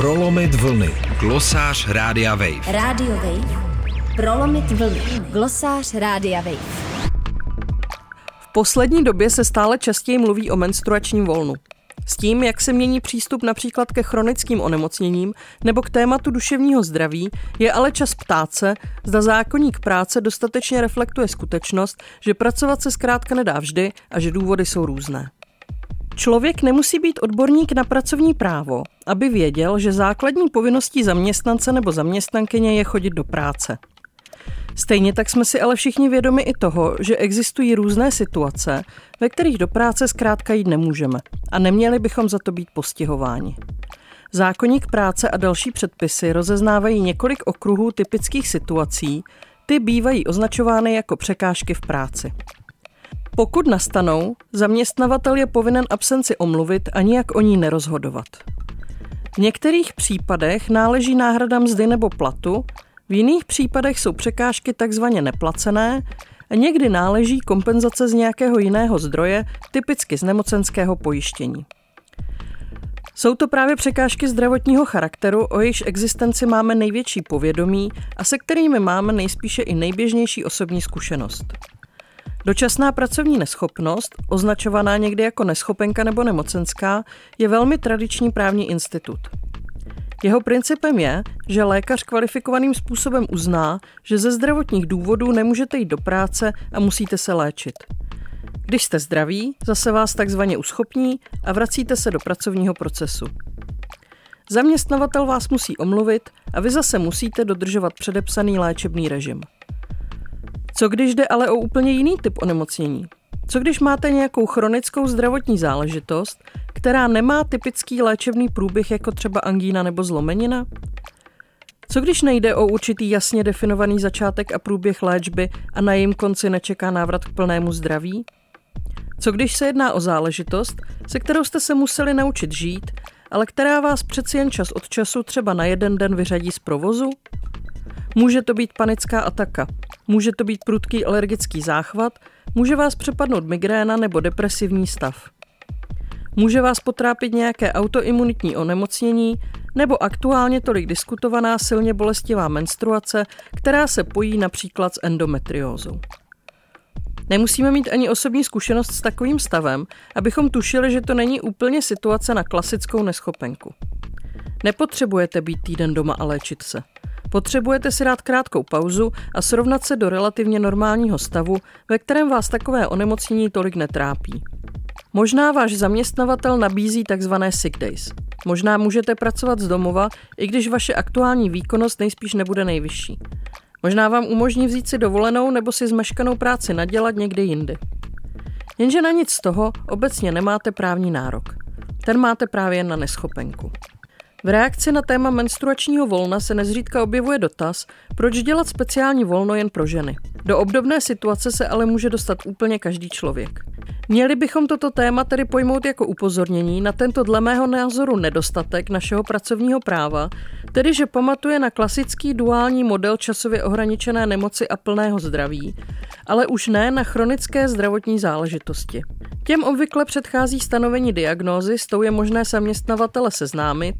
Prolomit vlny. Glosář Rádia Wave. Radio Wave. Prolomit vlny. Glosář Rádia Wave. V poslední době se stále častěji mluví o menstruačním volnu. S tím, jak se mění přístup například ke chronickým onemocněním nebo k tématu duševního zdraví, je ale čas ptát se, zda zákonník práce dostatečně reflektuje skutečnost, že pracovat se zkrátka nedá vždy a že důvody jsou různé. Člověk nemusí být odborník na pracovní právo, aby věděl, že základní povinností zaměstnance nebo zaměstnankyně je chodit do práce. Stejně tak jsme si ale všichni vědomi i toho, že existují různé situace, ve kterých do práce zkrátka jít nemůžeme a neměli bychom za to být postihováni. Zákonník práce a další předpisy rozeznávají několik okruhů typických situací, ty bývají označovány jako překážky v práci. Pokud nastanou, zaměstnavatel je povinen absenci omluvit a nijak o ní nerozhodovat. V některých případech náleží náhrada mzdy nebo platu, v jiných případech jsou překážky takzvaně neplacené a někdy náleží kompenzace z nějakého jiného zdroje, typicky z nemocenského pojištění. Jsou to právě překážky zdravotního charakteru, o jejichž existenci máme největší povědomí a se kterými máme nejspíše i nejběžnější osobní zkušenost. Dočasná pracovní neschopnost, označovaná někdy jako neschopenka nebo nemocenská, je velmi tradiční právní institut. Jeho principem je, že lékař kvalifikovaným způsobem uzná, že ze zdravotních důvodů nemůžete jít do práce a musíte se léčit. Když jste zdraví, zase vás takzvaně uschopní a vracíte se do pracovního procesu. Zaměstnavatel vás musí omluvit a vy zase musíte dodržovat předepsaný léčebný režim. Co když jde ale o úplně jiný typ onemocnění? Co když máte nějakou chronickou zdravotní záležitost, která nemá typický léčebný průběh jako třeba angína nebo zlomenina? Co když nejde o určitý jasně definovaný začátek a průběh léčby a na jejím konci nečeká návrat k plnému zdraví? Co když se jedná o záležitost, se kterou jste se museli naučit žít, ale která vás přeci jen čas od času třeba na jeden den vyřadí z provozu? Může to být panická ataka, může to být prudký alergický záchvat, může vás přepadnout migréna nebo depresivní stav. Může vás potrápit nějaké autoimunitní onemocnění nebo aktuálně tolik diskutovaná silně bolestivá menstruace, která se pojí například s endometriózou. Nemusíme mít ani osobní zkušenost s takovým stavem, abychom tušili, že to není úplně situace na klasickou neschopenku. Nepotřebujete být týden doma a léčit se. Potřebujete si dát krátkou pauzu a srovnat se do relativně normálního stavu, ve kterém vás takové onemocnění tolik netrápí. Možná váš zaměstnavatel nabízí tzv. sick days. Možná můžete pracovat z domova, i když vaše aktuální výkonnost nejspíš nebude nejvyšší. Možná vám umožní vzít si dovolenou nebo si zmeškanou práci nadělat někde jindy. Jenže na nic z toho obecně nemáte právní nárok. Ten máte právě na neschopenku. V reakci na téma menstruačního volna se nezřídka objevuje dotaz, proč dělat speciální volno jen pro ženy. Do obdobné situace se ale může dostat úplně každý člověk. Měli bychom toto téma tedy pojmout jako upozornění na tento dle mého názoru nedostatek našeho pracovního práva, tedy že pamatuje na klasický duální model časově ohraničené nemoci a plného zdraví, ale už ne na chronické zdravotní záležitosti. Těm obvykle předchází stanovení diagnózy, s tou je možné zaměstnavatele seznámit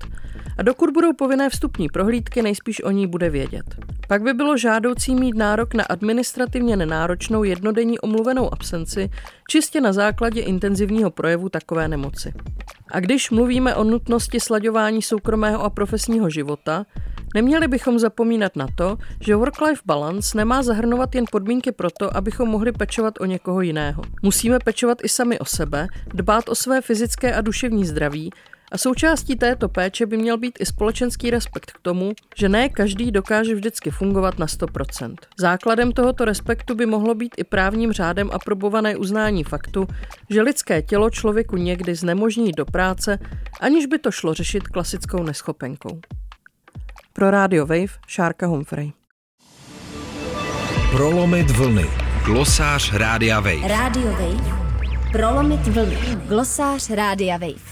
a dokud budou povinné vstupní prohlídky, nejspíš o ní bude vědět. Pak by bylo žádoucí mít nárok na administrativně nenáročnou jednodenní omluvenou absenci čistě na základě intenzivního projevu takové nemoci. A když mluvíme o nutnosti slaďování soukromého a profesního života, neměli bychom zapomínat na to, že work-life balance nemá zahrnovat jen podmínky pro to, abychom mohli pečovat o někoho jiného. Musíme pečovat i sami o sebe, dbát o své fyzické a duševní zdraví a součástí této péče by měl být i společenský respekt k tomu, že ne každý dokáže vždycky fungovat na 100%. Základem tohoto respektu by mohlo být i právním řádem aprobované uznání faktu, že lidské tělo člověku někdy znemožní do práce, aniž by to šlo řešit klasickou neschopenkou. Pro Radio Wave Šárka Humphrey. Prolomit vlny. Glosář Rádia Wave. Radio Wave. Prolomit vlny. Glosář Rádia Wave.